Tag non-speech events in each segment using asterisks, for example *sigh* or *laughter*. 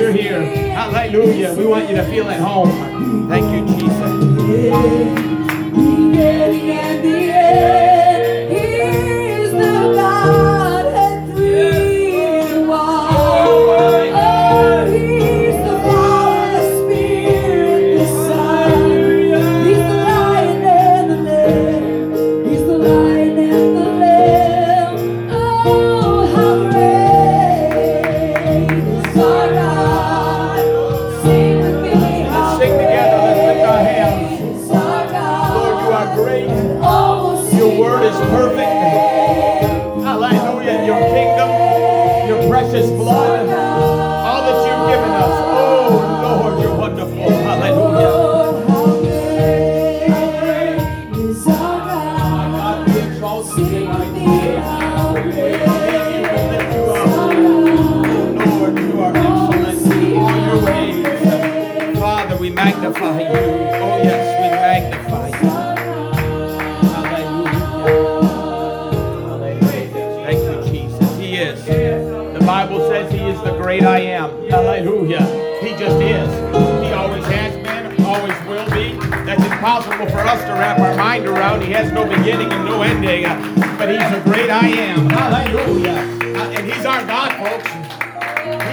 you're here. Hallelujah. We want you to feel at home. Thank you, Jesus. Sing Bible says He is the great I am. Hallelujah. He just is. He always has been, always will be. That's impossible for us to wrap our mind around. He has no beginning and no ending. But He's the great I am. Hallelujah. Uh, And He's our God, folks.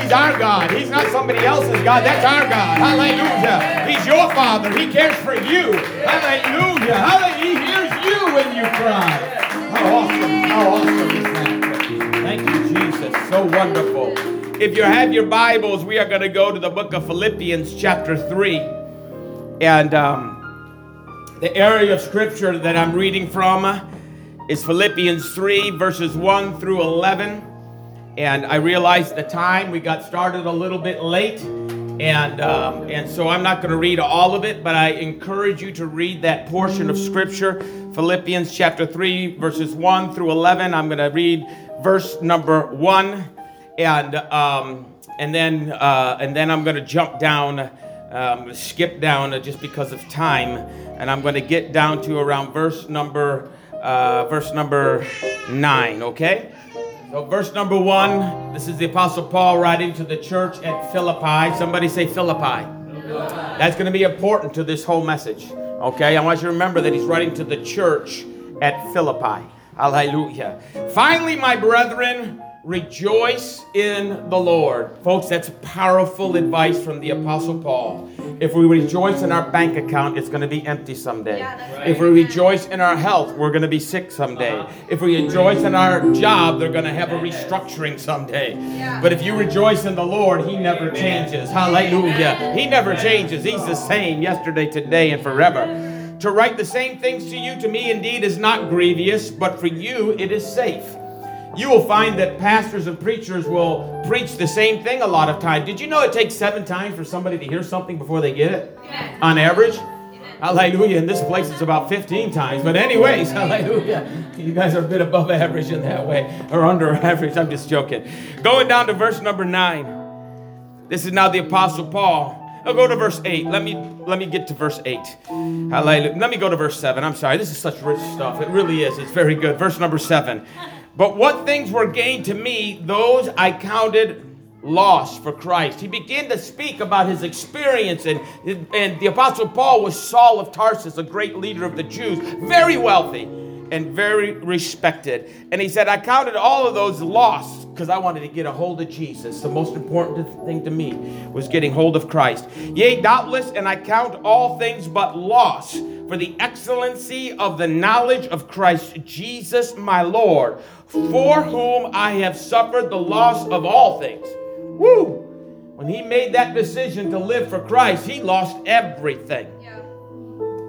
He's our God. He's not somebody else's God. That's our God. Hallelujah. He's your Father. He cares for you. Hallelujah. Hallelujah. He hears you when you cry. How awesome. How awesome is that? Jesus. So wonderful. If you have your Bibles, we are going to go to the book of Philippians, chapter 3. And um, the area of scripture that I'm reading from is Philippians 3, verses 1 through 11 and I realized the time we got started a little bit late, and um, and so I'm not going to read all of it, but I encourage you to read that portion of Scripture, Philippians chapter three, verses one through eleven. I'm going to read verse number one, and um, and then uh, and then I'm going to jump down, um, skip down just because of time, and I'm going to get down to around verse number uh, verse number nine. Okay. So, verse number one, this is the Apostle Paul writing to the church at Philippi. Somebody say Philippi. That's going to be important to this whole message. Okay, I want you to remember that he's writing to the church at Philippi. Hallelujah. Finally, my brethren, rejoice in the Lord. Folks, that's powerful advice from the Apostle Paul. If we rejoice in our bank account, it's going to be empty someday. Yeah, that's If we rejoice in our health, we're going to be sick someday. Uh-huh. If we rejoice in our job, they're going to have a restructuring someday. But if you rejoice in the Lord, He never changes. Hallelujah. He never changes. He's the same yesterday, today, and forever. To write the same things to you, to me, indeed, is not grievous, but for you, it is safe. You will find that pastors and preachers will preach the same thing a lot of times. Did you know it takes seven times for somebody to hear something before they get it? On average? Hallelujah. In this place, it's about 15 times. But, anyways, *laughs* hallelujah. You guys are a bit above average in that way, or under average. I'm just joking. Going down to verse number nine. This is now the Apostle Paul. I'll go to verse 8. Let me let me get to verse 8. Hallelujah. Let me go to verse 7. I'm sorry. This is such rich stuff. It really is. It's very good. Verse number 7. But what things were gained to me, those I counted loss for Christ. He began to speak about his experience, and, and the Apostle Paul was Saul of Tarsus, a great leader of the Jews, very wealthy and very respected. And he said, I counted all of those loss because I wanted to get a hold of Jesus. The most important thing to me was getting hold of Christ. Yea, doubtless, and I count all things but loss for the excellency of the knowledge of Christ Jesus my Lord, for whom I have suffered the loss of all things. Woo! When he made that decision to live for Christ, he lost everything.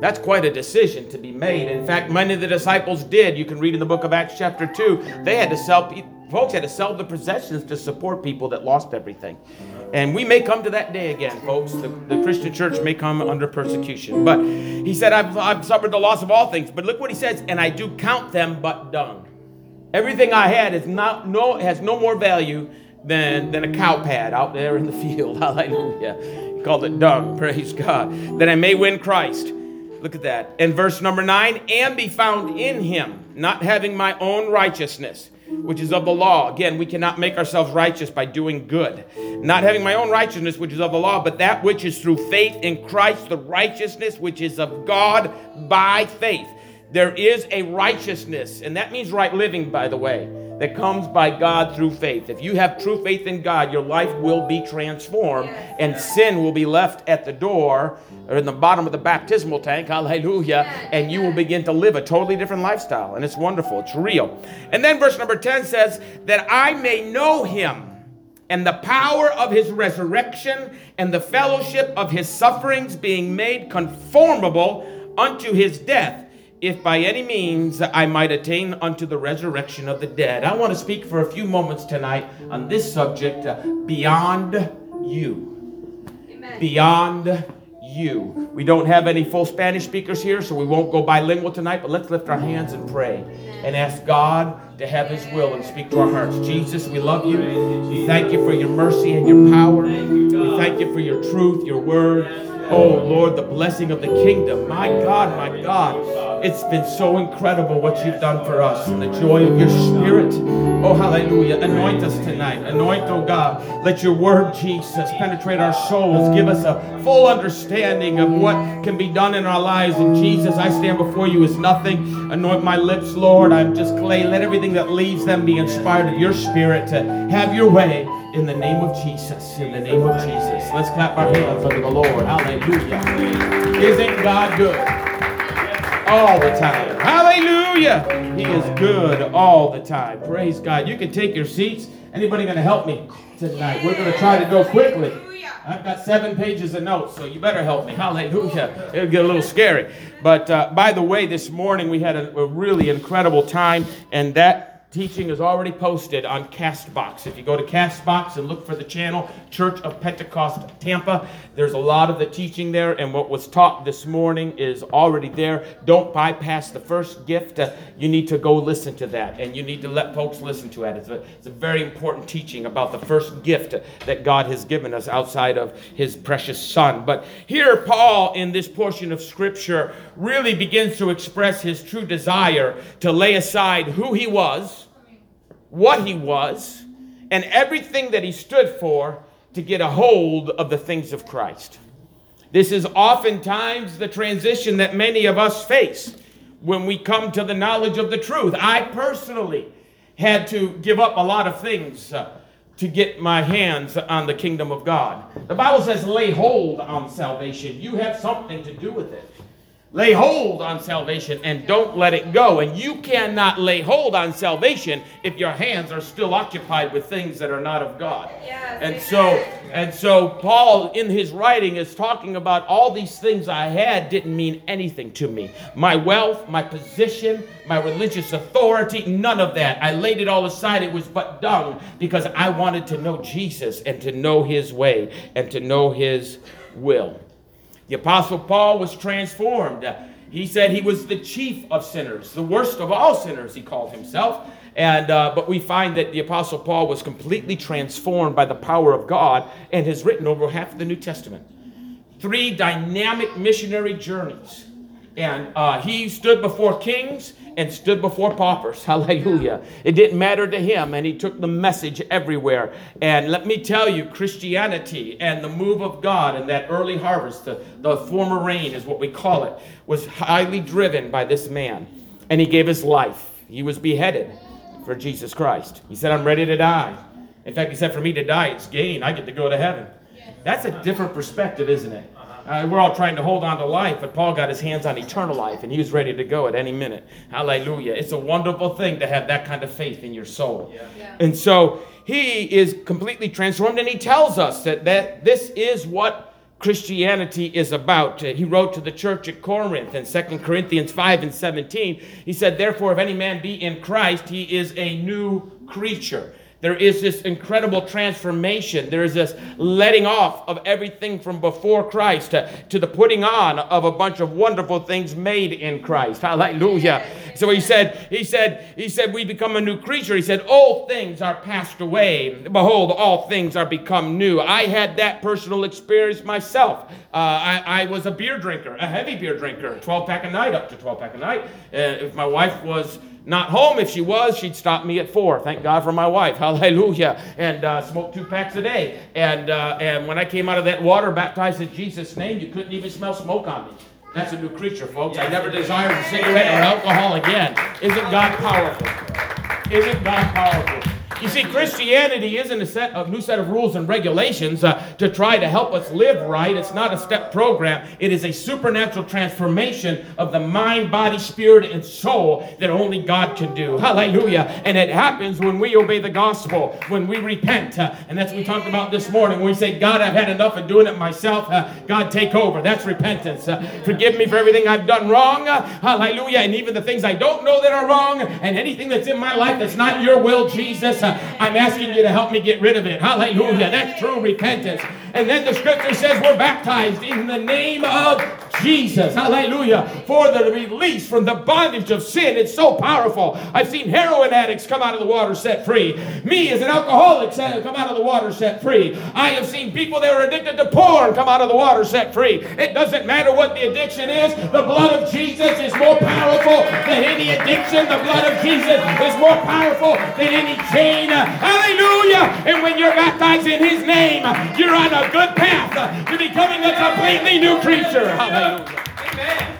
That's quite a decision to be made. In fact, many of the disciples did. You can read in the book of Acts, chapter 2. They had to sell, folks had to sell the possessions to support people that lost everything. And we may come to that day again, folks. The, the Christian church may come under persecution. But he said, I've, I've suffered the loss of all things. But look what he says, and I do count them but dung. Everything I had is not no has no more value than, than a cow pad out there in the field. *laughs* Hallelujah. He called it dung. Praise God. That I may win Christ. Look at that. And verse number nine, and be found in him, not having my own righteousness which is of the law. Again, we cannot make ourselves righteous by doing good. Not having my own righteousness, which is of the law, but that which is through faith in Christ, the righteousness which is of God by faith. There is a righteousness, and that means right living, by the way that comes by God through faith. If you have true faith in God, your life will be transformed and sin will be left at the door or in the bottom of the baptismal tank, hallelujah, and you will begin to live a totally different lifestyle. And it's wonderful, it's real. And then verse number 10 says, That I may know him and the power of his resurrection and the fellowship of his sufferings, being made conformable unto his death if by any means I might attain unto the resurrection of the dead. I want to speak for a few moments tonight on this subject uh, beyond you. Amen. Beyond you. We don't have any full Spanish speakers here, so we won't go bilingual tonight, but let's lift our hands and pray and ask God to have His will and speak to our hearts. Jesus, we love you. We thank you for your mercy and your power. We thank you for your truth, your word. Oh Lord, the blessing of the kingdom. My God, my God. It's been so incredible what you've done for us and the joy of your spirit. Oh, hallelujah. Anoint us tonight. Anoint, oh God. Let your word, Jesus, penetrate our souls. Give us a full understanding of what can be done in our lives. And Jesus, I stand before you as nothing. Anoint my lips, Lord. I'm just clay. Let everything that leaves them be inspired of your spirit to have your way in the name of Jesus. In the name of Jesus. Let's clap our hands unto the Lord. Hallelujah. Isn't God good? All the time. Hallelujah. He is good all the time. Praise God. You can take your seats. Anybody going to help me tonight? We're going to try to go quickly. I've got seven pages of notes, so you better help me. Hallelujah. It'll get a little scary. But uh, by the way, this morning we had a, a really incredible time, and that teaching is already posted on Castbox. If you go to Castbox and look for the channel Church of Pentecost Tampa, there's a lot of the teaching there, and what was taught this morning is already there. Don't bypass the first gift. Uh, you need to go listen to that, and you need to let folks listen to it. It's a, it's a very important teaching about the first gift that God has given us outside of His precious Son. But here, Paul, in this portion of Scripture, really begins to express his true desire to lay aside who he was what he was, and everything that he stood for to get a hold of the things of Christ. This is oftentimes the transition that many of us face when we come to the knowledge of the truth. I personally had to give up a lot of things uh, to get my hands on the kingdom of God. The Bible says, lay hold on salvation. You have something to do with it. Lay hold on salvation and don't let it go. And you cannot lay hold on salvation if your hands are still occupied with things that are not of God. Yes, and so and so Paul in his writing is talking about all these things I had didn't mean anything to me. My wealth, my position, my religious authority, none of that. I laid it all aside. It was but dung because I wanted to know Jesus and to know his way and to know his will. The Apostle Paul was transformed. He said he was the chief of sinners, the worst of all sinners, he called himself. And, uh, but we find that the Apostle Paul was completely transformed by the power of God and has written over half of the New Testament. Three dynamic missionary journeys. And uh, he stood before kings and stood before paupers. *laughs* Hallelujah. It didn't matter to him, and he took the message everywhere. And let me tell you, Christianity and the move of God and that early harvest, the, the former rain is what we call it, was highly driven by this man. And he gave his life. He was beheaded for Jesus Christ. He said, I'm ready to die. In fact, he said, For me to die, it's gain. I get to go to heaven. That's a different perspective, isn't it? Uh, we're all trying to hold on to life, but Paul got his hands on eternal life and he was ready to go at any minute. Hallelujah. It's a wonderful thing to have that kind of faith in your soul. Yeah. Yeah. And so he is completely transformed and he tells us that, that this is what Christianity is about. He wrote to the church at Corinth in 2 Corinthians 5 and 17. He said, Therefore, if any man be in Christ, he is a new creature. There is this incredible transformation. There is this letting off of everything from before Christ to, to, the putting on of a bunch of wonderful things made in Christ. Hallelujah. So he said, he said, he said, we become a new creature. He said, all things are passed away. Behold, all things are become new. I had that personal experience myself. Uh, I, I, was a beer drinker, a heavy beer drinker, 12 pack a night, up to 12 pack a night. Uh, if my wife was not home. If she was, she'd stop me at four. Thank God for my wife. *laughs* Hallelujah. And uh, smoke two packs a day. And, uh, and when I came out of that water baptized in Jesus' name, you couldn't even smell smoke on me. That's a new creature, folks. I never desired a cigarette or alcohol again. Isn't God powerful? Isn't God powerful? You see, Christianity isn't a set a new set of rules and regulations uh, to try to help us live right. It's not a step program. It is a supernatural transformation of the mind, body, spirit, and soul that only God can do. Hallelujah. And it happens when we obey the gospel, when we repent. Uh, and that's what we talked about this morning. When we say, God, I've had enough of doing it myself. Uh, God, take over. That's repentance. Uh, forgive me for everything I've done wrong. Uh, hallelujah. And even the things I don't know that are wrong, and anything that's in my life that's not your will, Jesus. Uh, I'm asking you to help me get rid of it. Hallelujah. That's true repentance. And then the scripture says we're baptized in the name of Jesus. Hallelujah. For the release from the bondage of sin. It's so powerful. I've seen heroin addicts come out of the water set free. Me as an alcoholic come out of the water set free. I have seen people that are addicted to porn come out of the water set free. It doesn't matter what the addiction is. The blood of Jesus is more powerful than any addiction. The blood of Jesus is more powerful than any chain. Hallelujah. And when you're baptized in his name, you're on a good path to becoming a completely new creature. Hallelujah. Amen.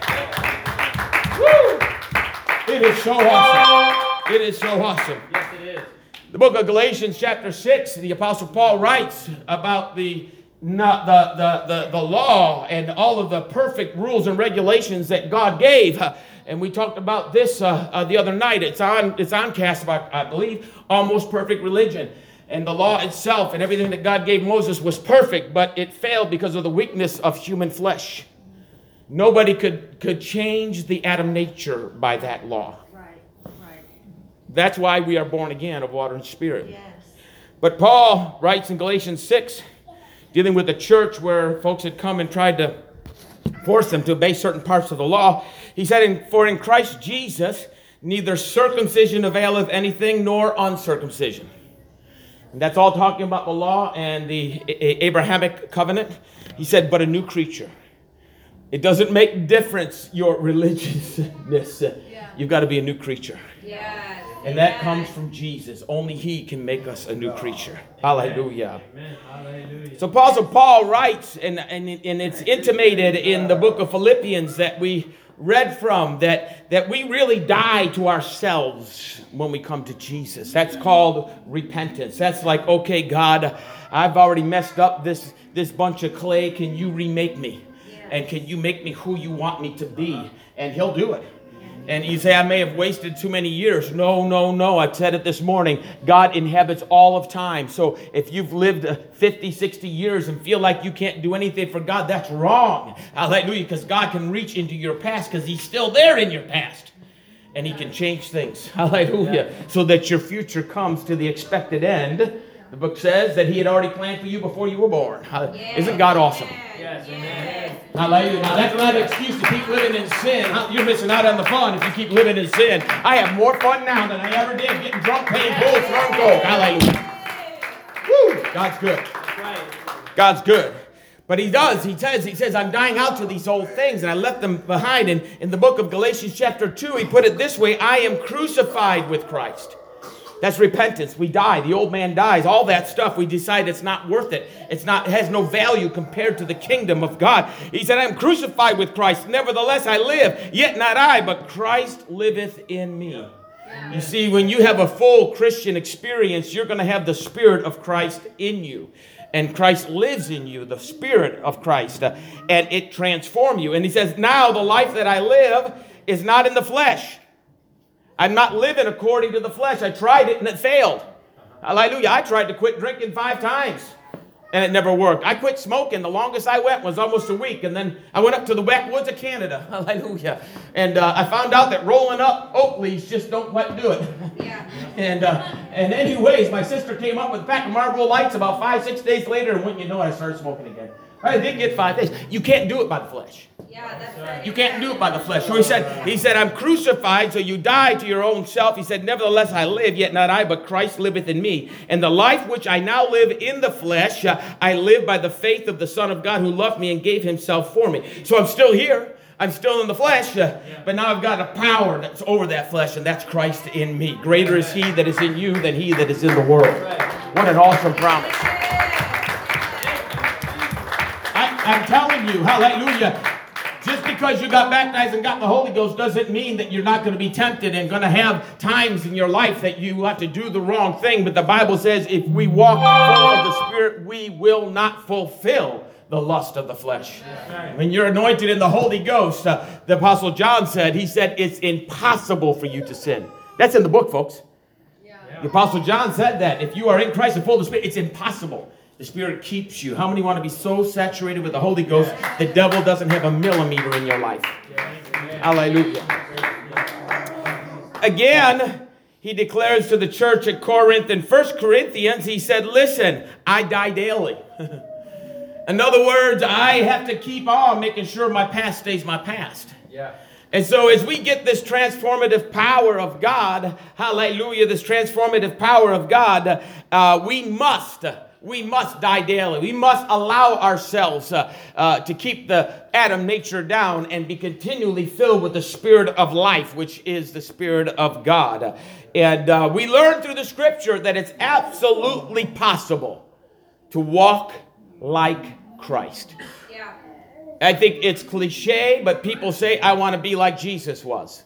Woo. It is so awesome. It is so awesome. Yes, it is. The book of Galatians, chapter 6, the Apostle Paul writes about the not the, the, the, the law and all of the perfect rules and regulations that God gave. And we talked about this uh, uh, the other night. It's on, it's on cast, I believe, Almost Perfect Religion and the law itself and everything that God gave Moses was perfect, but it failed because of the weakness of human flesh. Nobody could, could change the Adam nature by that law. Right, right. That's why we are born again of water and spirit. Yes. But Paul writes in Galatians 6, dealing with a church where folks had come and tried to force them to obey certain parts of the law. He said, For in Christ Jesus, neither circumcision availeth anything nor uncircumcision and that's all talking about the law and the Abrahamic covenant. He said, but a new creature. It doesn't make difference your religiousness. Yeah. You've got to be a new creature. Yes. And that yes. comes from Jesus. Only He can make us a new creature. Amen. Hallelujah. Amen. Hallelujah. So Apostle Paul writes, and, and, and it's intimated in the book of Philippians that we read from that, that we really die to ourselves when we come to Jesus. That's called repentance. That's like, okay, God, I've already messed up this, this bunch of clay. Can you remake me? And can you make me who you want me to be? And He'll do it. And you say, I may have wasted too many years. No, no, no. I said it this morning. God inhabits all of time. So if you've lived uh, 50, 60 years and feel like you can't do anything for God, that's wrong. Hallelujah. Because God can reach into your past because He's still there in your past. And He can change things. *laughs* Hallelujah. So that your future comes to the expected end. The book says that He had already planned for you before you were born. Isn't God awesome? Yes, amen. Hallelujah. Now, that's not an excuse to keep living in sin. You're missing out on the fun if you keep living in sin. I have more fun now than I ever did getting drunk, paying bulls, throwing coke. Hallelujah. Woo! God's good. God's good. But he does. He says, he says, I'm dying out to these old things, and I left them behind. And in the book of Galatians, chapter 2, he put it this way I am crucified with Christ. That's repentance. We die. The old man dies. All that stuff, we decide it's not worth it. It's not, it has no value compared to the kingdom of God. He said, I am crucified with Christ. Nevertheless, I live. Yet not I, but Christ liveth in me. You see, when you have a full Christian experience, you're going to have the Spirit of Christ in you. And Christ lives in you, the Spirit of Christ, uh, and it transforms you. And he says, Now the life that I live is not in the flesh I'm not living according to the flesh. I tried it and it failed. Hallelujah. I tried to quit drinking five times and it never worked. I quit smoking. The longest I went was almost a week. And then I went up to the backwoods of Canada. *laughs* Hallelujah. And uh, I found out that rolling up oak leaves just don't quite do it. *laughs* Yeah. And uh, and anyways, my sister came up with a pack of Marlboro Lights about five, six days later, and wouldn't you know it, I started smoking again. I didn't get five days. You can't do it by the flesh. Yeah, that's right. You can't do it by the flesh. So he said, he said, I'm crucified, so you die to your own self. He said, Nevertheless, I live, yet not I, but Christ liveth in me. And the life which I now live in the flesh, uh, I live by the faith of the Son of God who loved me and gave himself for me. So I'm still here. I'm still in the flesh, uh, but now I've got a power that's over that flesh, and that's Christ in me. Greater is he that is in you than he that is in the world. What an awesome promise. I, I'm telling you, hallelujah. Just because you got baptized and got the Holy Ghost doesn't mean that you're not going to be tempted and going to have times in your life that you have to do the wrong thing. But the Bible says if we walk full of the Spirit, we will not fulfill the lust of the flesh. When you're anointed in the Holy Ghost, uh, the Apostle John said, he said, it's impossible for you to sin. That's in the book, folks. The Apostle John said that. If you are in Christ and full of the Spirit, it's impossible. The Spirit keeps you. How many want to be so saturated with the Holy Ghost, the devil doesn't have a millimeter in your life? Hallelujah. Again, he declares to the church at Corinth in 1 Corinthians, he said, Listen, I die daily. *laughs* in other words, I have to keep on making sure my past stays my past. Yeah. And so, as we get this transformative power of God, hallelujah, this transformative power of God, uh, we must we must die daily. We must allow ourselves uh, uh, to keep the Adam nature down and be continually filled with the spirit of life, which is the spirit of God. And uh, we learn through the scripture that it's absolutely possible to walk like Christ. Yeah. I think it's cliche, but people say, I want to be like Jesus was.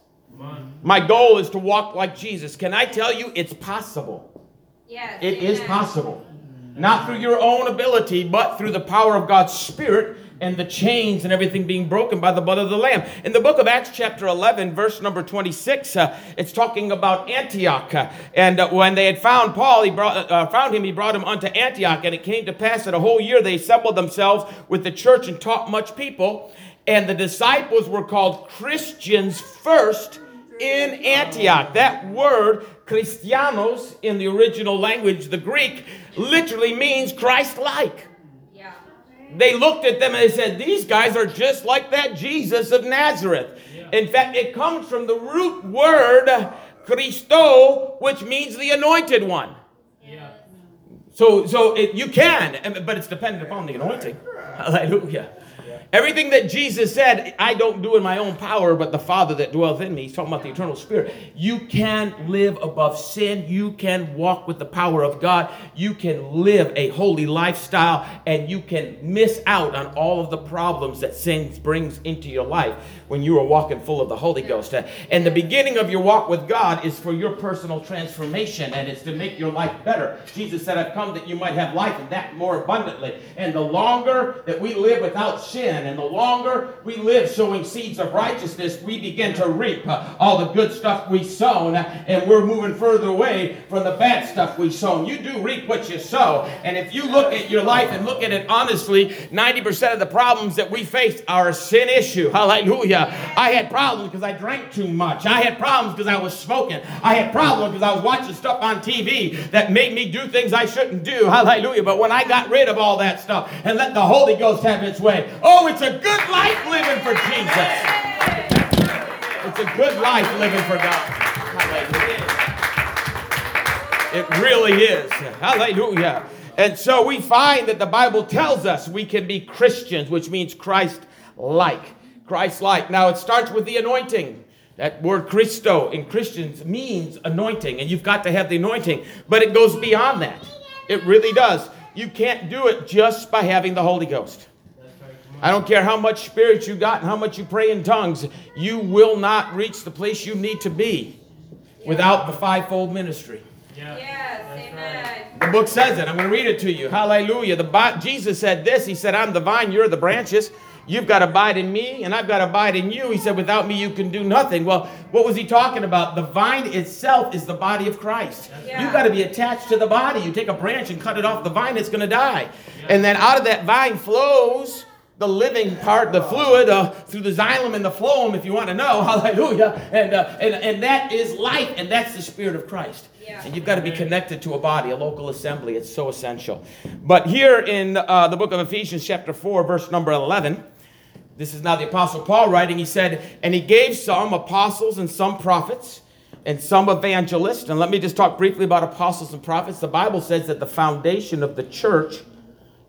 My goal is to walk like Jesus. Can I tell you, it's possible? Yes. It is amen. possible. Not through your own ability, but through the power of God's Spirit and the chains and everything being broken by the blood of the Lamb. In the book of Acts, chapter 11, verse number 26, uh, it's talking about Antioch. Uh, and uh, when they had found Paul, he brought, uh, found him, he brought him unto Antioch. And it came to pass that a whole year they assembled themselves with the church and taught much people. And the disciples were called Christians first in Antioch. That word, Christianos, in the original language, the Greek, literally means Christ like. Yeah. They looked at them and they said, These guys are just like that Jesus of Nazareth. In fact, it comes from the root word Christo, which means the anointed one. Yeah. So, so it, you can, but it's dependent upon the anointing. Hallelujah. Everything that Jesus said, I don't do in my own power, but the Father that dwelleth in me. He's talking about the eternal Spirit. You can live above sin. You can walk with the power of God. You can live a holy lifestyle, and you can miss out on all of the problems that sin brings into your life when you are walking full of the Holy Ghost. And the beginning of your walk with God is for your personal transformation, and it's to make your life better. Jesus said, I've come that you might have life and that more abundantly. And the longer that we live without sin, and the longer we live sowing seeds of righteousness, we begin to reap uh, all the good stuff we sown, and we're moving further away from the bad stuff we sown. You do reap what you sow. And if you look at your life and look at it honestly, 90% of the problems that we face are a sin issue. Hallelujah. I had problems because I drank too much. I had problems because I was smoking. I had problems because I was watching stuff on TV that made me do things I shouldn't do. Hallelujah. But when I got rid of all that stuff and let the Holy Ghost have its way, oh, it's a good life living for Jesus. It's a good life living for God. It really is. Hallelujah. And so we find that the Bible tells us we can be Christians, which means Christ like. Christ like. Now it starts with the anointing. That word Christo in Christians means anointing, and you've got to have the anointing, but it goes beyond that. It really does. You can't do it just by having the Holy Ghost. I don't care how much spirit you got and how much you pray in tongues, you will not reach the place you need to be without the fivefold ministry. Yes. Amen. The book says it. I'm going to read it to you. Hallelujah. The Jesus said this. He said, "I'm the vine, you're the branches. You've got to abide in me, and I've got to abide in you." He said, "Without me, you can do nothing." Well, what was he talking about? The vine itself is the body of Christ. Yeah. You've got to be attached to the body. You take a branch and cut it off the vine, it's going to die. And then out of that vine flows the living part, the fluid, uh, through the xylem and the phloem, if you want to know. *laughs* Hallelujah. And, uh, and, and that is life, and that's the Spirit of Christ. Yeah. And you've got to be connected to a body, a local assembly. It's so essential. But here in uh, the book of Ephesians, chapter 4, verse number 11, this is now the Apostle Paul writing. He said, And he gave some apostles and some prophets and some evangelists. And let me just talk briefly about apostles and prophets. The Bible says that the foundation of the church,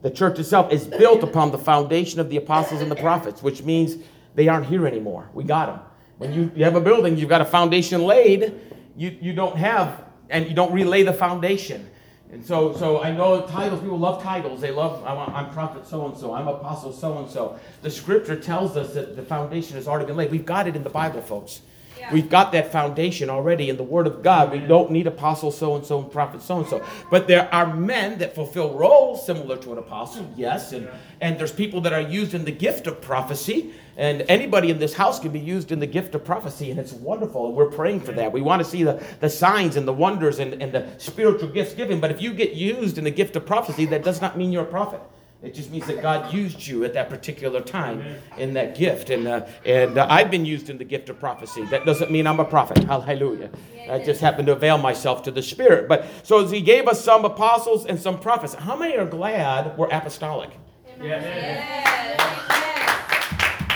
the church itself, is built upon the foundation of the apostles and the prophets, which means they aren't here anymore. We got them. When you, you have a building, you've got a foundation laid, you, you don't have, and you don't relay the foundation. And so, so I know titles, people love titles. They love, I'm, I'm prophet so and so, I'm apostle so and so. The scripture tells us that the foundation has already been laid. We've got it in the Bible, folks. Yeah. We've got that foundation already in the Word of God. We don't need apostle so and so and prophet so and so. But there are men that fulfill roles similar to an apostle, yes. And, and there's people that are used in the gift of prophecy. And anybody in this house can be used in the gift of prophecy, and it's wonderful. And we're praying for that. We want to see the, the signs and the wonders and, and the spiritual gifts given. But if you get used in the gift of prophecy, that does not mean you're a prophet. It just means that God used you at that particular time in that gift. And, uh, and uh, I've been used in the gift of prophecy. That doesn't mean I'm a prophet. Hallelujah. I just happen to avail myself to the Spirit. But so as He gave us some apostles and some prophets, how many are glad we're apostolic? Yes.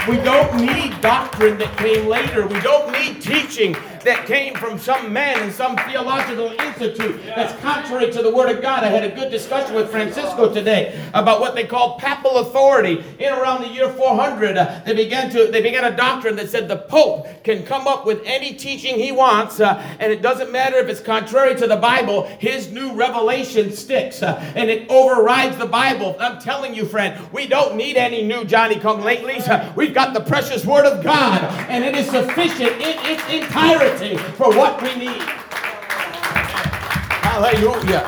We don't need doctrine that came later. We don't need teaching that came from some man in some theological institute that's contrary to the Word of God. I had a good discussion with Francisco today about what they call papal authority. In around the year 400, uh, they began to they began a doctrine that said the Pope can come up with any teaching he wants, uh, and it doesn't matter if it's contrary to the Bible. His new revelation sticks, uh, and it overrides the Bible. I'm telling you, friend, we don't need any new Johnny Come Latelys. Uh, We've got the precious Word of God, and it is sufficient in its entirety for what we need. Hallelujah.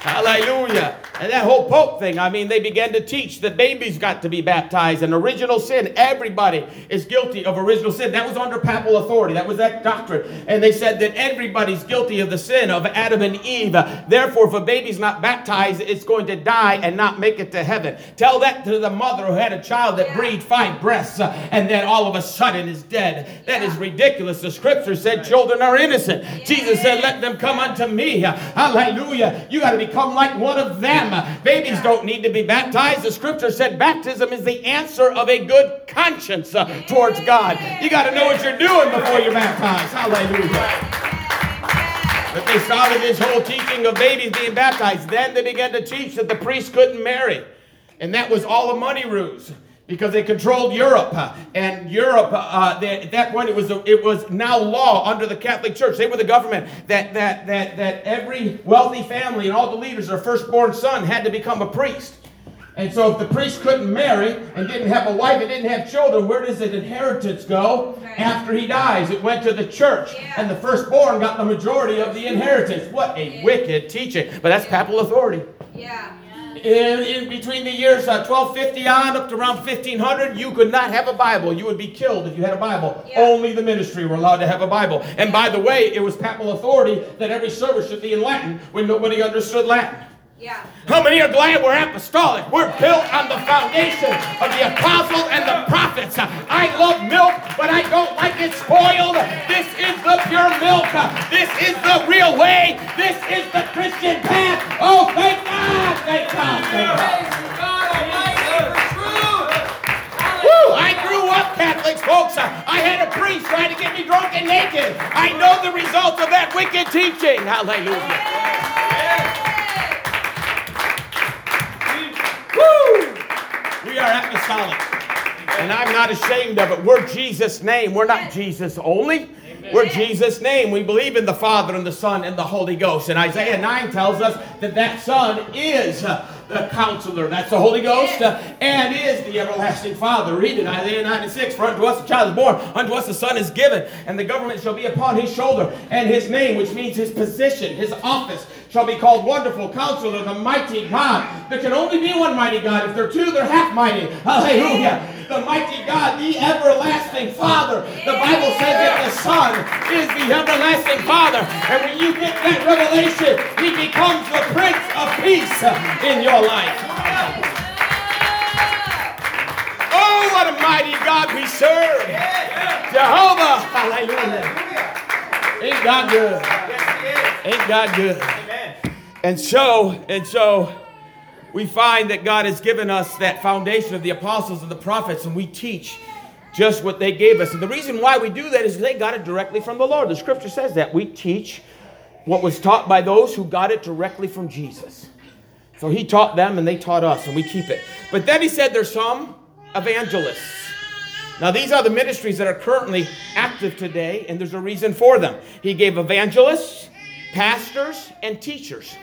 Hallelujah. And that whole Pope thing, I mean, they began to teach that babies got to be baptized and original sin. Everybody is guilty of original sin. That was under papal authority. That was that doctrine. And they said that everybody's guilty of the sin of Adam and Eve. Therefore, if a baby's not baptized, it's going to die and not make it to heaven. Tell that to the mother who had a child that Yeah. breathed five breaths uh, and then all of a sudden is dead. That is ridiculous. The scripture said children are innocent. Jesus said, Let them come unto me. Hallelujah. You got to become like one of them. Babies don't need to be baptized. The scripture said baptism is the answer of a good conscience uh, towards God. You got to know what you're doing before you're baptized. Hallelujah. But they started this whole teaching of babies being baptized. Then they began to teach that the priest couldn't marry. And that was all a money ruse because they controlled Europe. And Europe, uh, they, at that point, it was, it was now law under the Catholic Church. They were the government that, that, that, that every wealthy family and all the leaders, their firstborn son had to become a priest. And so if the priest couldn't marry and didn't have a wife and didn't have children, where does the inheritance go Right. after he dies? It went to the church. Yeah. And the firstborn got the majority of the inheritance. What a Yeah. wicked teaching. But that's papal authority. Yeah. In, in between the years uh, 1250 on up to around 1500, you could not have a Bible. You would be killed if you had a Bible. Yeah. Only the ministry were allowed to have a Bible. And by the way, it was papal authority that every service should be in Latin when nobody understood Latin. Yeah. How many are glad we're apostolic? We're built on the foundation of the apostles and the prophets. I love milk, but I don't like it spoiled. This is the pure milk. This is the real way. This is the Christian path. Oh, thank God! Thank God! Thank God! I grew up Catholics, folks. I had a priest try to get me drunk and naked. I know the results of that wicked teaching. Hallelujah. Woo! We are apostolic. And I'm not ashamed of it. We're Jesus' name. We're not Jesus only. We're Jesus' name. We believe in the Father and the Son and the Holy Ghost. And Isaiah 9 tells us that that Son is the counselor. That's the Holy Ghost uh, and is the everlasting Father. Read it, Isaiah 9 and 6. For unto us a child is born, unto us a son is given, and the government shall be upon his shoulder. And his name, which means his position, his office, shall be called Wonderful Counselor, the Mighty God. There can only be one mighty God. If there are two, they're half mighty. Hallelujah. The mighty God, the everlasting Father. The Bible says that the Son is the everlasting Father. And when you get that revelation, he becomes the Prince of Peace in your life. Oh, what a mighty God we serve. Jehovah. Hallelujah. Ain't God good? Ain't God good? And so, and so, we find that God has given us that foundation of the apostles and the prophets, and we teach just what they gave us. And the reason why we do that is they got it directly from the Lord. The scripture says that. We teach what was taught by those who got it directly from Jesus. So he taught them and they taught us, and we keep it. But then he said there's some evangelists. Now, these are the ministries that are currently active today, and there's a reason for them. He gave evangelists, pastors, and teachers.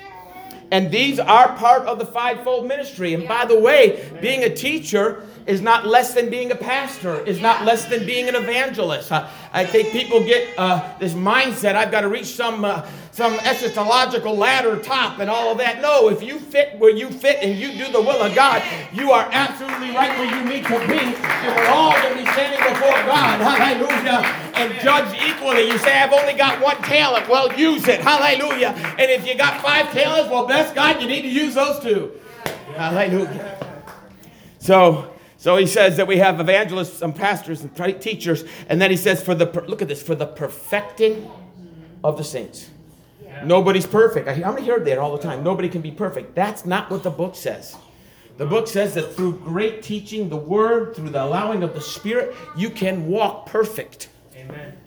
And these are part of the fivefold ministry. And by the way, being a teacher is not less than being a pastor, is not less than being an evangelist. I, think people get uh, this mindset I've got to reach some, uh, some eschatological ladder top and all of that. No, if you fit where you fit and you do the will of God, you are absolutely right where you need to be. And we're all going to be standing before God. Hallelujah. And judge equally. You say, I've only got one talent. Well, use it. Hallelujah. And if you got five talents, well, bless God, you need to use those two. Hallelujah. So, so he says that we have evangelists and pastors and teachers, and then he says, for the look at this, for the perfecting of the saints. Nobody's perfect. How many hear that all the time? Nobody can be perfect. That's not what the book says. The book says that through great teaching, the word, through the allowing of the Spirit, you can walk perfect. Amen.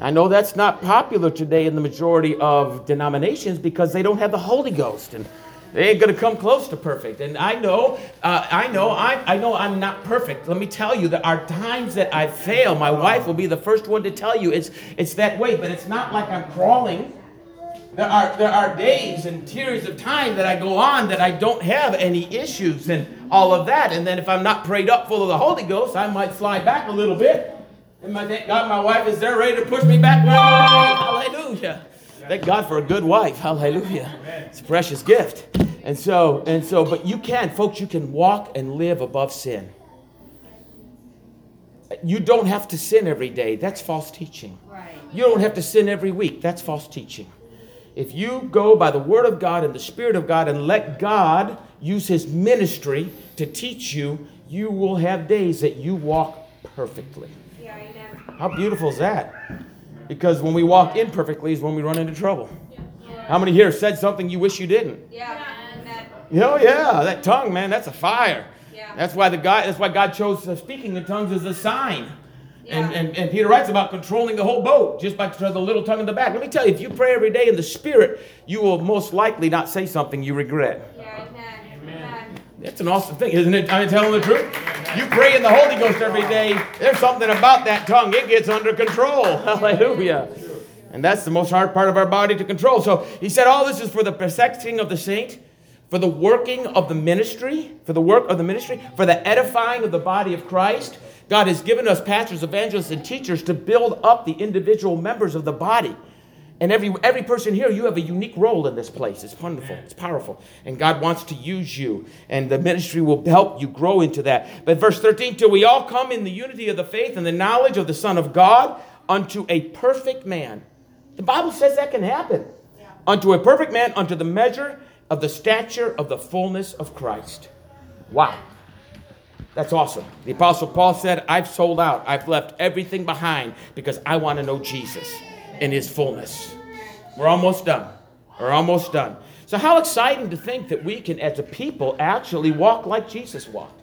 I know that's not popular today in the majority of denominations because they don't have the Holy Ghost and they ain't gonna come close to perfect. And I know, uh, I know, I, I know I'm not perfect. Let me tell you, there are times that I fail. My wife will be the first one to tell you it's it's that way, but it's not like I'm crawling. There are there are days and periods of time that I go on that I don't have any issues and all of that. And then if I'm not prayed up full of the Holy Ghost, I might slide back a little bit. And my God my wife is there ready to push me back. Hallelujah. Thank God for a good wife. Hallelujah. It's a precious gift. And so, and so, but you can, folks, you can walk and live above sin. You don't have to sin every day. That's false teaching. Right. You don't have to sin every week. That's false teaching. If you go by the Word of God and the Spirit of God and let God use His ministry to teach you, you will have days that you walk perfectly. Yeah, How beautiful is that? Because when we walk imperfectly is when we run into trouble. How many here said something you wish you didn't? Yeah. Oh yeah, that tongue, man, that's a fire. Yeah. That's why the God. That's why God chose speaking in tongues as a sign. Yeah. And, and, and Peter writes about controlling the whole boat just by the little tongue in the back. Let me tell you, if you pray every day in the Spirit, you will most likely not say something you regret. That's an awesome thing, isn't it? I'm telling the truth. You pray in the Holy Ghost every day. There's something about that tongue; it gets under control. *laughs* Hallelujah. And that's the most hard part of our body to control. So he said, all this is for the perfecting of the saint for the working of the ministry, for the work of the ministry, for the edifying of the body of Christ. God has given us pastors, evangelists, and teachers to build up the individual members of the body. And every, every person here, you have a unique role in this place. It's wonderful, it's powerful. And God wants to use you, and the ministry will help you grow into that. But verse 13, till we all come in the unity of the faith and the knowledge of the Son of God unto a perfect man. The Bible says that can happen. Yeah. Unto a perfect man, unto the measure of the stature of the fullness of Christ. Wow. That's awesome. The Apostle Paul said, I've sold out. I've left everything behind because I want to know Jesus in his fullness. We're almost done. We're almost done. So, how exciting to think that we can, as a people, actually walk like Jesus walked.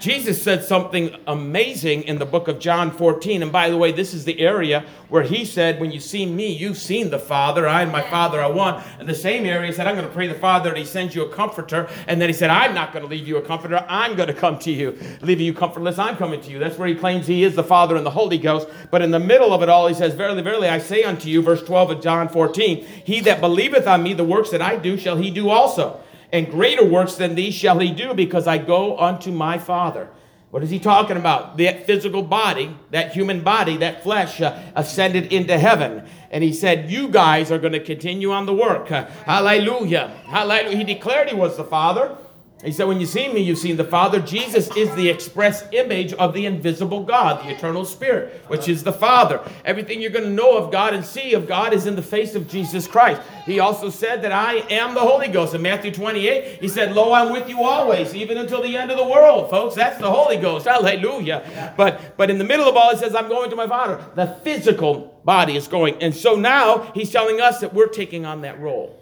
Jesus said something amazing in the book of John 14. And by the way, this is the area where he said, When you see me, you've seen the Father. I and my Father are one. And the same area, he said, I'm going to pray the Father that he sends you a comforter. And then he said, I'm not going to leave you a comforter. I'm going to come to you. Leaving you comfortless, I'm coming to you. That's where he claims he is the Father and the Holy Ghost. But in the middle of it all, he says, Verily, verily, I say unto you, verse 12 of John 14, He that believeth on me, the works that I do, shall he do also and greater works than these shall he do because I go unto my Father. What is he talking about? That physical body, that human body, that flesh uh, ascended into heaven. And he said, You guys are going to continue on the work. Uh, hallelujah. Hallelujah. He declared he was the Father. He said, When you see me, you've seen the Father. Jesus is the express image of the invisible God, the eternal Spirit, which is the Father. Everything you're going to know of God and see of God is in the face of Jesus Christ. He also said that I am the Holy Ghost. In Matthew 28, he said, Lo, I'm with you always, even until the end of the world, folks. That's the Holy Ghost. Hallelujah. But, but in the middle of all, he says, I'm going to my Father. The physical body is going. And so now he's telling us that we're taking on that role.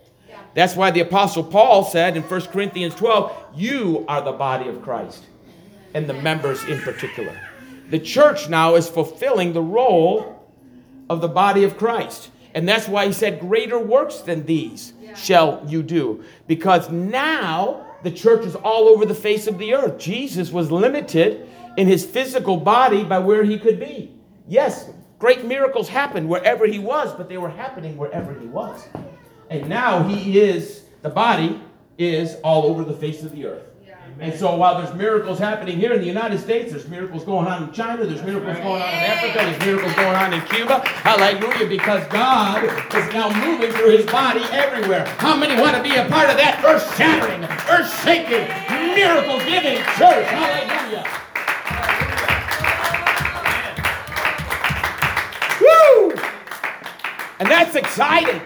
That's why the Apostle Paul said in 1 Corinthians 12, You are the body of Christ, and the members in particular. The church now is fulfilling the role of the body of Christ. And that's why he said, Greater works than these shall you do. Because now the church is all over the face of the earth. Jesus was limited in his physical body by where he could be. Yes, great miracles happened wherever he was, but they were happening wherever he was. And now he is, the body is all over the face of the earth. And so while there's miracles happening here in the United States, there's miracles going on in China, there's miracles going on in Africa, there's miracles going on in Cuba. Hallelujah, because God is now moving through his body everywhere. How many want to be a part of that earth shattering, earth shaking, miracle giving church? Hallelujah. Woo! And that's exciting.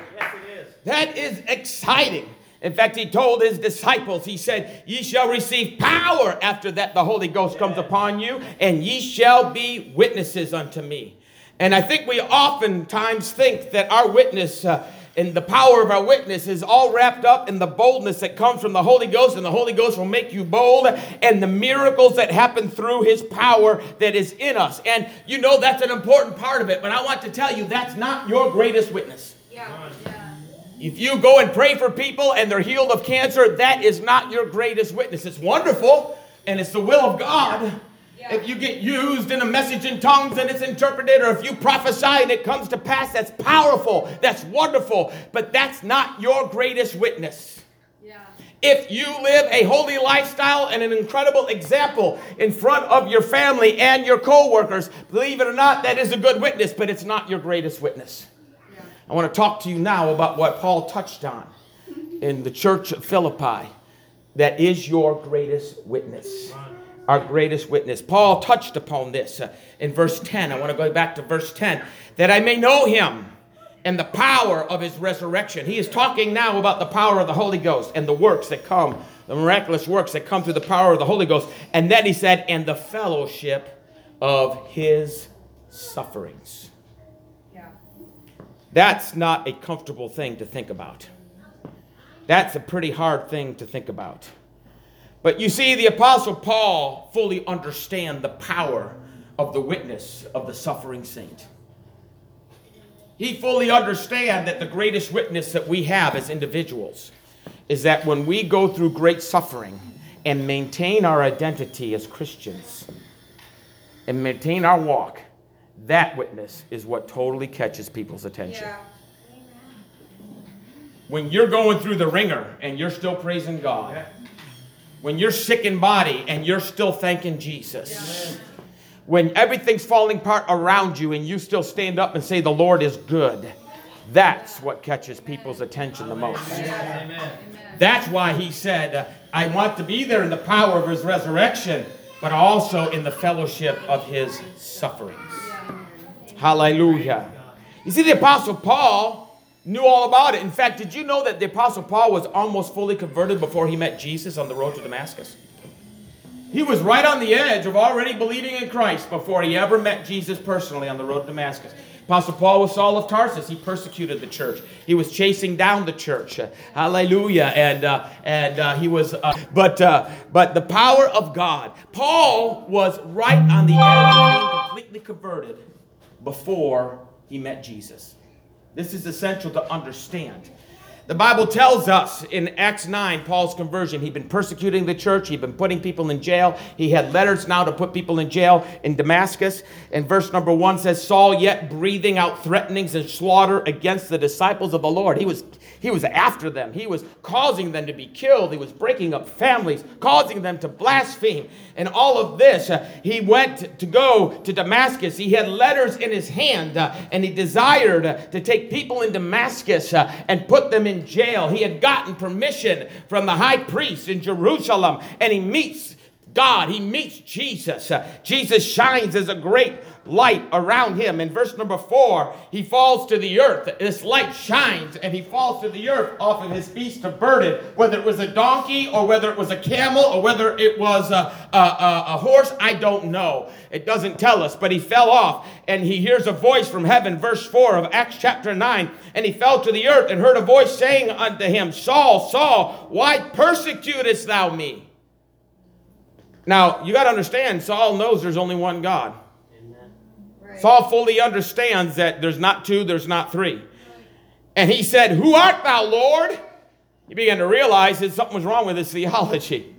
That is exciting. In fact, he told his disciples, he said, Ye shall receive power after that the Holy Ghost comes upon you, and ye shall be witnesses unto me. And I think we oftentimes think that our witness uh, and the power of our witness is all wrapped up in the boldness that comes from the Holy Ghost, and the Holy Ghost will make you bold, and the miracles that happen through His power that is in us. And you know that's an important part of it, but I want to tell you that's not your greatest witness. Yeah. If you go and pray for people and they're healed of cancer, that is not your greatest witness. It's wonderful and it's the will of God. Yeah. If you get used in a message in tongues and it's interpreted, or if you prophesy and it comes to pass, that's powerful, that's wonderful, but that's not your greatest witness. Yeah. If you live a holy lifestyle and an incredible example in front of your family and your co-workers, believe it or not, that is a good witness, but it's not your greatest witness. I want to talk to you now about what Paul touched on in the church of Philippi that is your greatest witness. Our greatest witness. Paul touched upon this uh, in verse 10. I want to go back to verse 10 that I may know him and the power of his resurrection. He is talking now about the power of the Holy Ghost and the works that come, the miraculous works that come through the power of the Holy Ghost. And then he said, and the fellowship of his sufferings. That's not a comfortable thing to think about. That's a pretty hard thing to think about. But you see, the Apostle Paul fully understand the power of the witness of the suffering saint. He fully understand that the greatest witness that we have as individuals is that when we go through great suffering and maintain our identity as Christians and maintain our walk, that witness is what totally catches people's attention. Yeah. When you're going through the wringer and you're still praising God, yeah. when you're sick in body and you're still thanking Jesus, yeah. when everything's falling apart around you and you still stand up and say, The Lord is good, that's what catches people's attention the most. That's why he said, I want to be there in the power of his resurrection, but also in the fellowship of his sufferings. Hallelujah. You see, the Apostle Paul knew all about it. In fact, did you know that the Apostle Paul was almost fully converted before he met Jesus on the road to Damascus? He was right on the edge of already believing in Christ before he ever met Jesus personally on the road to Damascus. Apostle Paul was Saul of Tarsus. He persecuted the church. He was chasing down the church. Hallelujah. And uh, and uh, he was, uh, but uh, but the power of God. Paul was right on the edge of being completely converted before he met Jesus. This is essential to understand. The Bible tells us in Acts 9, Paul's conversion. He'd been persecuting the church, he'd been putting people in jail. He had letters now to put people in jail in Damascus. And verse number 1 says, Saul yet breathing out threatenings and slaughter against the disciples of the Lord. He was he was after them. He was causing them to be killed. He was breaking up families, causing them to blaspheme. And all of this, uh, he went to go to Damascus. He had letters in his hand, uh, and he desired uh, to take people in Damascus uh, and put them in in jail. He had gotten permission from the high priest in Jerusalem, and he meets God. He meets Jesus. Uh, Jesus shines as a great light around him. In verse number four, he falls to the earth. This light shines and he falls to the earth off of his beast of burden, whether it was a donkey or whether it was a camel or whether it was a, a, a, a horse, I don't know. It doesn't tell us, but he fell off and he hears a voice from heaven, verse 4 of Acts chapter 9. And he fell to the earth and heard a voice saying unto him, Saul, Saul, why persecutest thou me? Now, you got to understand, Saul knows there's only one God. Saul fully understands that there's not two, there's not three. And he said, Who art thou, Lord? He began to realize that something was wrong with his theology.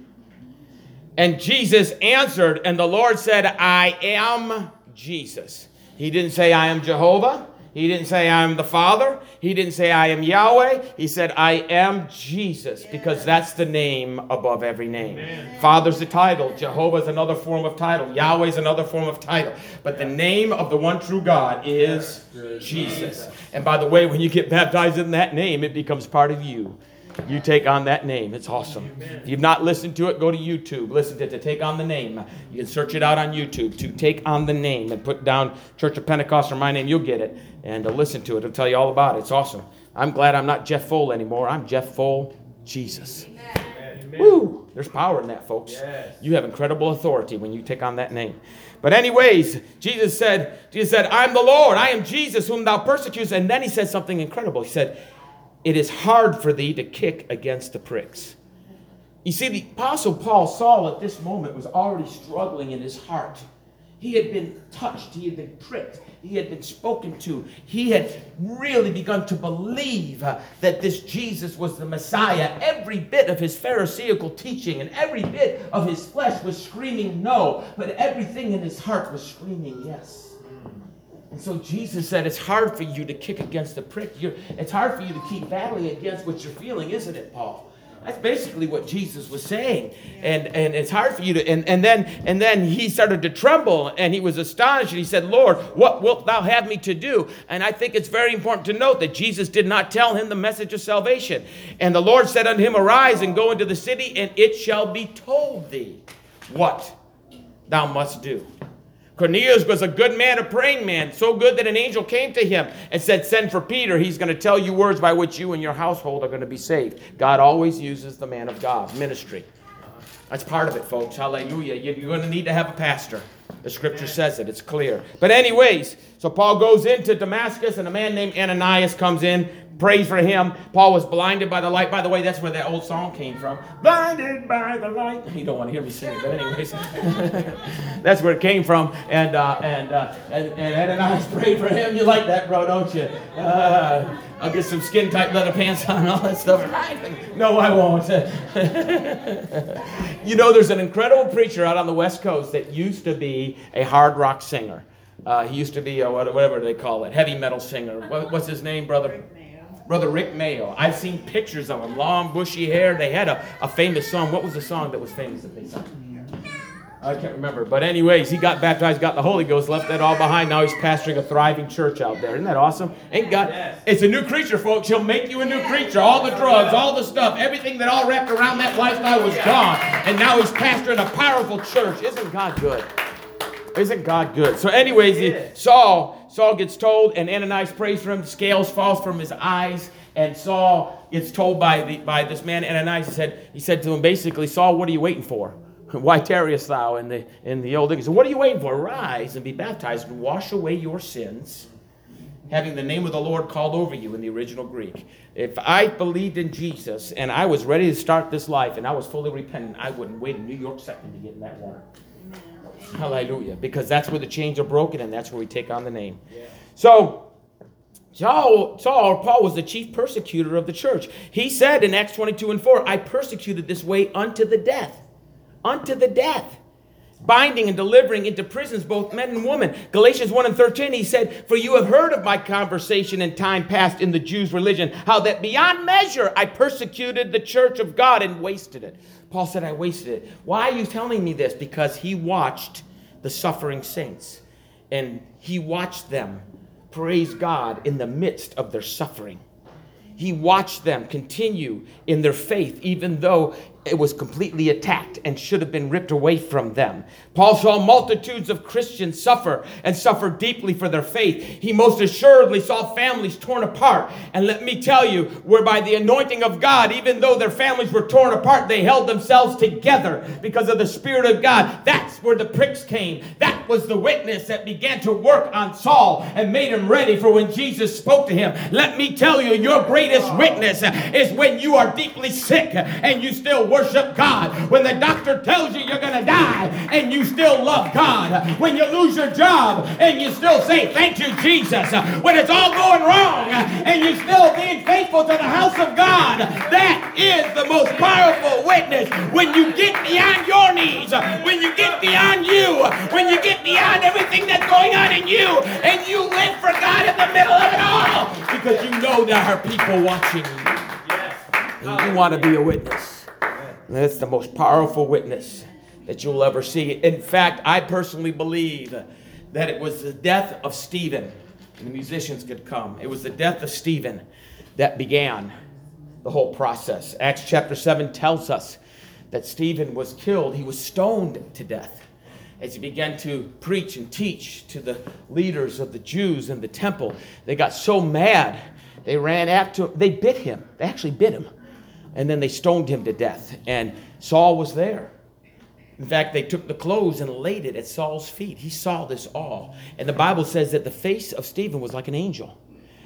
And Jesus answered, and the Lord said, I am Jesus. He didn't say, I am Jehovah. He didn't say, I am the Father. He didn't say, I am Yahweh. He said, I am Jesus, because that's the name above every name. Amen. Father's a title. Jehovah's another form of title. Yahweh's another form of title. But the name of the one true God is Jesus. And by the way, when you get baptized in that name, it becomes part of you. You take on that name. It's awesome. If you've not listened to it, go to YouTube. Listen to it to take on the name. You can search it out on YouTube to take on the name and put down Church of Pentecost or my name. You'll get it and uh, listen to it. It'll tell you all about it. It's awesome. I'm glad I'm not Jeff Fole anymore. I'm Jeff Fole Jesus. Amen. Woo! There's power in that, folks. Yes. You have incredible authority when you take on that name. But anyways, Jesus said, Jesus said, I'm the Lord. I am Jesus whom thou persecutest. And then he said something incredible. He said, it is hard for thee to kick against the pricks. You see, the Apostle Paul, Saul, at this moment was already struggling in his heart. He had been touched, he had been pricked, he had been spoken to. He had really begun to believe uh, that this Jesus was the Messiah. Every bit of his Pharisaical teaching and every bit of his flesh was screaming no, but everything in his heart was screaming yes. And so Jesus said, It's hard for you to kick against the prick. You're, it's hard for you to keep battling against what you're feeling, isn't it, Paul? That's basically what Jesus was saying. And, and it's hard for you to, and, and, then, and then he started to tremble and he was astonished and he said, Lord, what wilt thou have me to do? And I think it's very important to note that Jesus did not tell him the message of salvation. And the Lord said unto him, Arise and go into the city, and it shall be told thee what thou must do. Cornelius was a good man, a praying man, so good that an angel came to him and said, Send for Peter. He's going to tell you words by which you and your household are going to be saved. God always uses the man of God, ministry. That's part of it, folks. Hallelujah. You're going to need to have a pastor. The scripture says it, it's clear. But, anyways, so Paul goes into Damascus, and a man named Ananias comes in prays for him. Paul was blinded by the light. By the way, that's where that old song came from. Blinded by the light. *laughs* You don't want to hear me sing it, but anyways, *laughs* that's where it came from. And uh, and, uh, and and Ananias prayed for him. You like that, bro, don't you? Uh, I'll get some skin tight leather pants on all that stuff. *laughs* No, I won't. you know, there's an incredible preacher out on the West Coast that used to be a hard rock singer. Uh, he used to be a whatever they call it, heavy metal singer. What, what's his name, brother? Brother Rick Mayo. I've seen pictures of him, long, bushy hair. They had a, a famous song. What was the song that was famous that they sang? I can't remember. But, anyways, he got baptized, got the Holy Ghost, left that all behind. Now he's pastoring a thriving church out there. Isn't that awesome? Ain't God? It's a new creature, folks. He'll make you a new creature. All the drugs, all the stuff, everything that all wrapped around that lifestyle was gone. And now he's pastoring a powerful church. Isn't God good? Isn't God good? So, anyways, he, Saul, Saul gets told, and Ananias prays for him. Scales falls from his eyes, and Saul gets told by the by this man Ananias. He said, he said to him basically, Saul, what are you waiting for? *laughs* Why tarriest thou in the in the old English? So what are you waiting for? Rise and be baptized and wash away your sins, having the name of the Lord called over you in the original Greek. If I believed in Jesus and I was ready to start this life and I was fully repentant, I wouldn't wait a New York second to get in that water. Hallelujah. Because that's where the chains are broken and that's where we take on the name. Yeah. So, Saul, Saul, Paul was the chief persecutor of the church. He said in Acts 22 and 4, I persecuted this way unto the death. Unto the death. Binding and delivering into prisons both men and women. Galatians 1 and 13, he said, For you have heard of my conversation in time past in the Jews' religion, how that beyond measure I persecuted the church of God and wasted it. Paul said, I wasted it. Why are you telling me this? Because he watched the suffering saints and he watched them praise God in the midst of their suffering. He watched them continue in their faith, even though it was completely attacked and should have been ripped away from them. Paul saw multitudes of Christians suffer and suffer deeply for their faith. He most assuredly saw families torn apart. And let me tell you, whereby the anointing of God, even though their families were torn apart, they held themselves together because of the Spirit of God. That's where the pricks came. That was the witness that began to work on Saul and made him ready for when Jesus spoke to him. Let me tell you, your greatest witness is when you are deeply sick and you still worship God. When the doctor tells you you're going to die and you still love God. When you lose your job and you still say, Thank you, Jesus. When it's all going wrong and you're still being faithful to the house of God, that is the most powerful witness. When you get beyond your needs, when you get beyond you, when you get beyond everything that's going on in you, and you live for God in the middle of it all, because you know there are people watching you. And you want to be a witness. That's the most powerful witness that you'll ever see. In fact, I personally believe that it was the death of Stephen, and the musicians could come. It was the death of Stephen that began the whole process. Acts chapter 7 tells us that Stephen was killed, he was stoned to death as he began to preach and teach to the leaders of the Jews in the temple. They got so mad, they ran after him. They bit him. They actually bit him and then they stoned him to death. And Saul was there. In fact, they took the clothes and laid it at Saul's feet. He saw this all. And the Bible says that the face of Stephen was like an angel.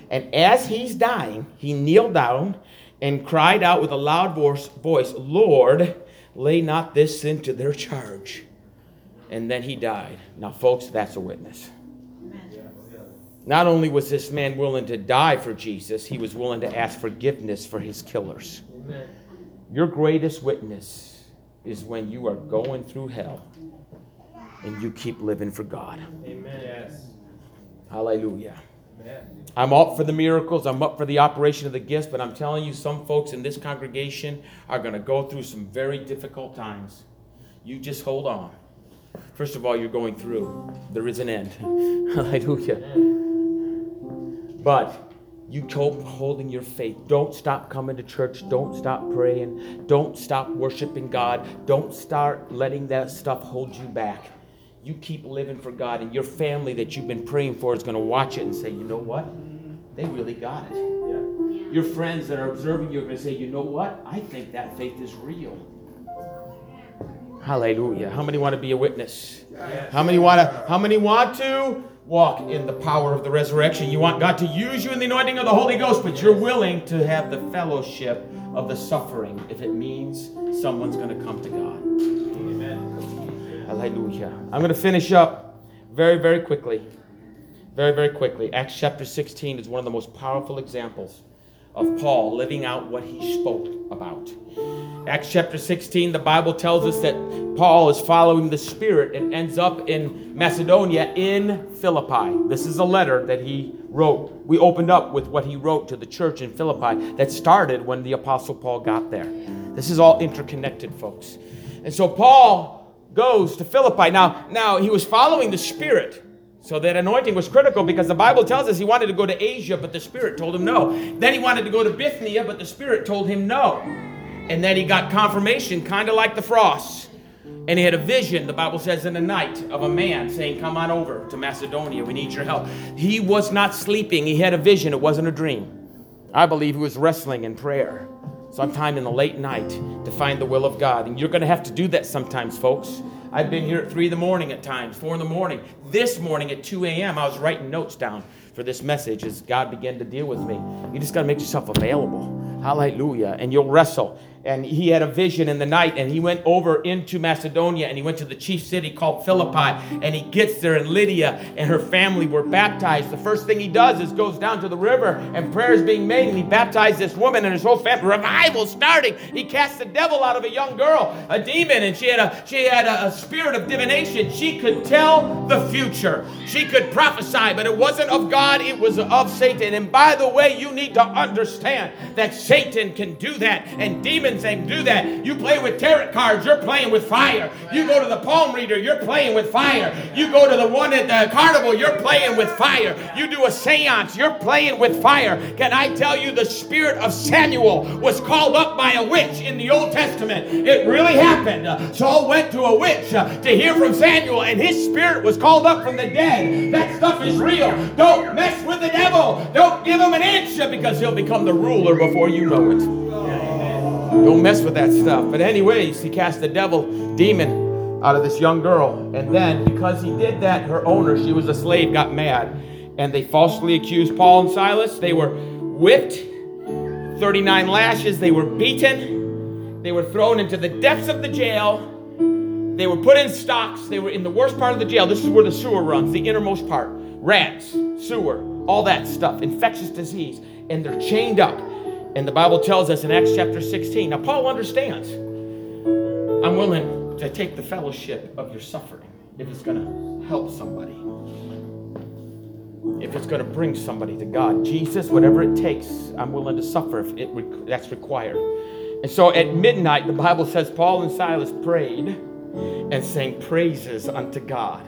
And as he's dying, he kneeled down and cried out with a loud voice, Lord, lay not this sin to their charge. And then he died. Now, folks, that's a witness. Not only was this man willing to die for Jesus, he was willing to ask forgiveness for his killers. Amen. Your greatest witness is when you are going through hell and you keep living for God. Amen. Yes. Hallelujah. Amen. I'm up for the miracles. I'm up for the operation of the gifts, but I'm telling you, some folks in this congregation are going to go through some very difficult times. You just hold on. First of all, you're going through. There is an end. *laughs* Hallelujah. But you keep holding your faith. Don't stop coming to church. Don't stop praying. Don't stop worshiping God. Don't start letting that stuff hold you back. You keep living for God, and your family that you've been praying for is going to watch it and say, you know what? They really got it. Yeah. Your friends that are observing you are going to say, you know what? I think that faith is real. Hallelujah. How many want to be a witness? How many want to? How many want to? Walk in the power of the resurrection. You want God to use you in the anointing of the Holy Ghost, but you're willing to have the fellowship of the suffering if it means someone's going to come to God. Amen. Hallelujah. I'm going to finish up very, very quickly. Very, very quickly. Acts chapter 16 is one of the most powerful examples of Paul living out what he spoke about. Acts chapter 16, the Bible tells us that Paul is following the Spirit and ends up in Macedonia in Philippi. This is a letter that he wrote. We opened up with what he wrote to the church in Philippi that started when the Apostle Paul got there. This is all interconnected, folks. And so Paul goes to Philippi. Now, now he was following the Spirit. So that anointing was critical because the Bible tells us he wanted to go to Asia, but the Spirit told him no. Then he wanted to go to Bithynia, but the Spirit told him no. And then he got confirmation, kind of like the frost. And he had a vision, the Bible says, in the night of a man saying, Come on over to Macedonia. We need your help. He was not sleeping. He had a vision. It wasn't a dream. I believe he was wrestling in prayer sometime in the late night to find the will of God. And you're going to have to do that sometimes, folks. I've been here at 3 in the morning at times, 4 in the morning. This morning at 2 a.m., I was writing notes down for this message as God began to deal with me. You just got to make yourself available. Hallelujah. And you'll wrestle and he had a vision in the night and he went over into Macedonia and he went to the chief city called Philippi and he gets there and Lydia and her family were baptized. The first thing he does is goes down to the river and prayer is being made and he baptized this woman and his whole family. Revival starting. He cast the devil out of a young girl, a demon, and she had a she had a, a spirit of divination. She could tell the future. She could prophesy, but it wasn't of God, it was of Satan. And by the way, you need to understand that Satan can do that and demons can do that. You play with tarot cards, you're playing with fire. You go to the palm reader, you're playing with fire. You go to the one at the carnival, you're playing with fire. You do a seance, you're playing with fire. Can I tell you the spirit of Samuel was called up by a witch in the Old Testament? It really happened. Saul went to a witch uh, to hear from Samuel, and his spirit was called up from the dead. That stuff is real. Don't mess with the devil. Don't give him an inch because he'll become the ruler before you know it. Don't mess with that stuff. But, anyways, he cast the devil, demon, out of this young girl. And then, because he did that, her owner, she was a slave, got mad. And they falsely accused Paul and Silas. They were whipped, 39 lashes. They were beaten. They were thrown into the depths of the jail. They were put in stocks. They were in the worst part of the jail. This is where the sewer runs, the innermost part. Rats, sewer, all that stuff, infectious disease. And they're chained up. And the Bible tells us in Acts chapter 16. Now, Paul understands. I'm willing to take the fellowship of your suffering if it's going to help somebody, if it's going to bring somebody to God. Jesus, whatever it takes, I'm willing to suffer if it, that's required. And so at midnight, the Bible says Paul and Silas prayed and sang praises unto God.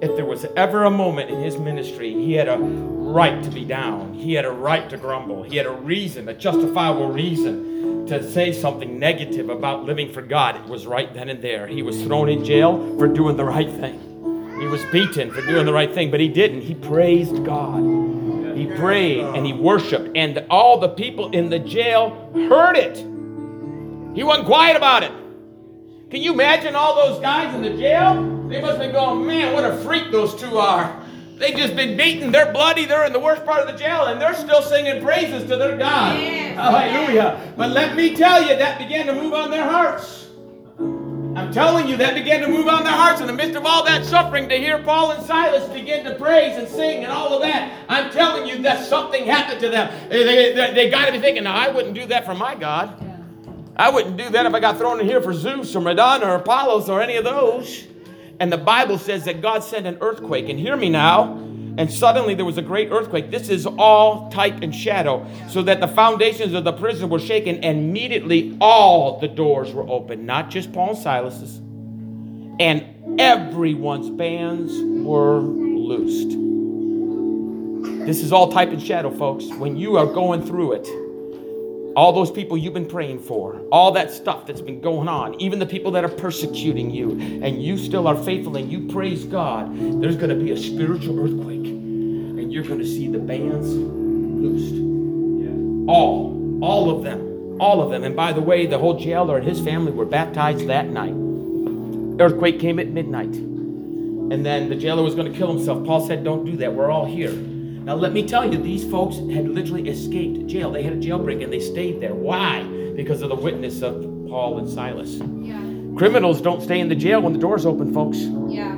If there was ever a moment in his ministry, he had a right to be down. He had a right to grumble. He had a reason, a justifiable reason to say something negative about living for God. It was right then and there. He was thrown in jail for doing the right thing. He was beaten for doing the right thing, but he didn't. He praised God. He prayed and he worshiped, and all the people in the jail heard it. He wasn't quiet about it. Can you imagine all those guys in the jail? They must have been going, man, what a freak those two are. They just been beaten. They're bloody. They're in the worst part of the jail, and they're still singing praises to their God. Yes. Hallelujah. But let me tell you, that began to move on their hearts. I'm telling you, that began to move on their hearts in the midst of all that suffering to hear Paul and Silas begin to praise and sing and all of that. I'm telling you that something happened to them. They, they, they got to be thinking, now, I wouldn't do that for my God. I wouldn't do that if I got thrown in here for Zeus or Madonna or Apollos or any of those. And the Bible says that God sent an earthquake. And hear me now. And suddenly there was a great earthquake. This is all type and shadow. So that the foundations of the prison were shaken. And immediately all the doors were open, not just Paul and Silas's. And everyone's bands were loosed. This is all type and shadow, folks. When you are going through it, all those people you've been praying for, all that stuff that's been going on, even the people that are persecuting you, and you still are faithful and you praise God, there's going to be a spiritual earthquake, and you're going to see the bands loosed. All, all of them, all of them. And by the way, the whole jailer and his family were baptized that night. Earthquake came at midnight. And then the jailer was going to kill himself. Paul said, Don't do that. We're all here. Now, let me tell you, these folks had literally escaped jail. They had a jailbreak and they stayed there. Why? Because of the witness of Paul and Silas. Yeah. Criminals don't stay in the jail when the doors open, folks. Yeah.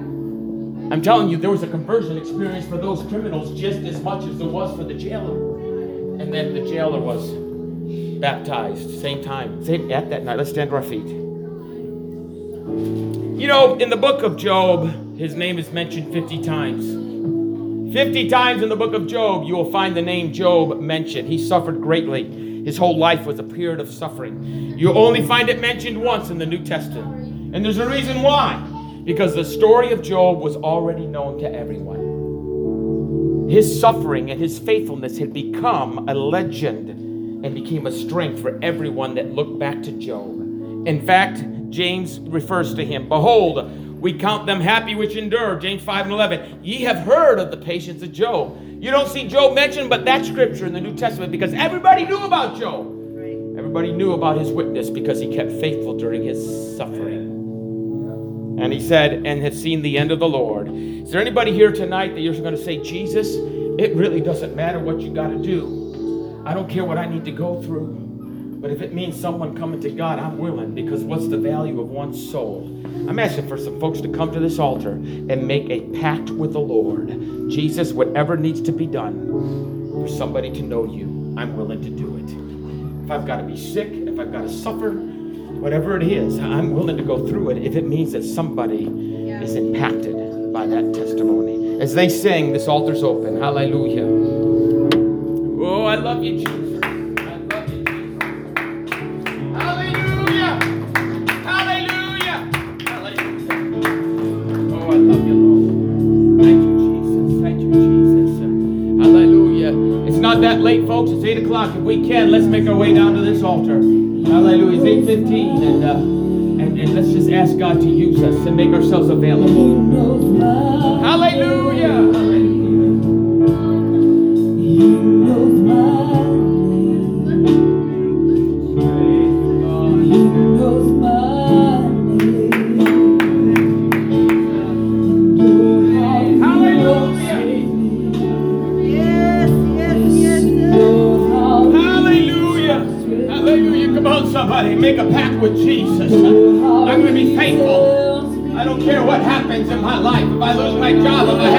I'm telling you, there was a conversion experience for those criminals just as much as there was for the jailer. And then the jailer was baptized, same time, same at that night. Let's stand to our feet. You know, in the book of Job, his name is mentioned 50 times. 50 times in the book of Job, you will find the name Job mentioned. He suffered greatly. His whole life was a period of suffering. You only find it mentioned once in the New Testament. And there's a reason why. Because the story of Job was already known to everyone. His suffering and his faithfulness had become a legend and became a strength for everyone that looked back to Job. In fact, James refers to him Behold, we count them happy which endure. James 5 and 11. Ye have heard of the patience of Job. You don't see Job mentioned, but that scripture in the New Testament because everybody knew about Job. Everybody knew about his witness because he kept faithful during his suffering. And he said, and has seen the end of the Lord. Is there anybody here tonight that you're going to say, Jesus, it really doesn't matter what you got to do. I don't care what I need to go through. But if it means someone coming to God, I'm willing because what's the value of one soul? I'm asking for some folks to come to this altar and make a pact with the Lord. Jesus, whatever needs to be done for somebody to know you, I'm willing to do it. If I've got to be sick, if I've got to suffer, whatever it is, I'm willing to go through it if it means that somebody yeah. is impacted by that testimony. As they sing, this altar's open. Hallelujah. Oh, I love you, Jesus. O'clock. If we can, let's make our way down to this altar. Hallelujah. It's 8.15 and, uh, and, and let's just ask God to use us and make ourselves available. Hallelujah. Job, if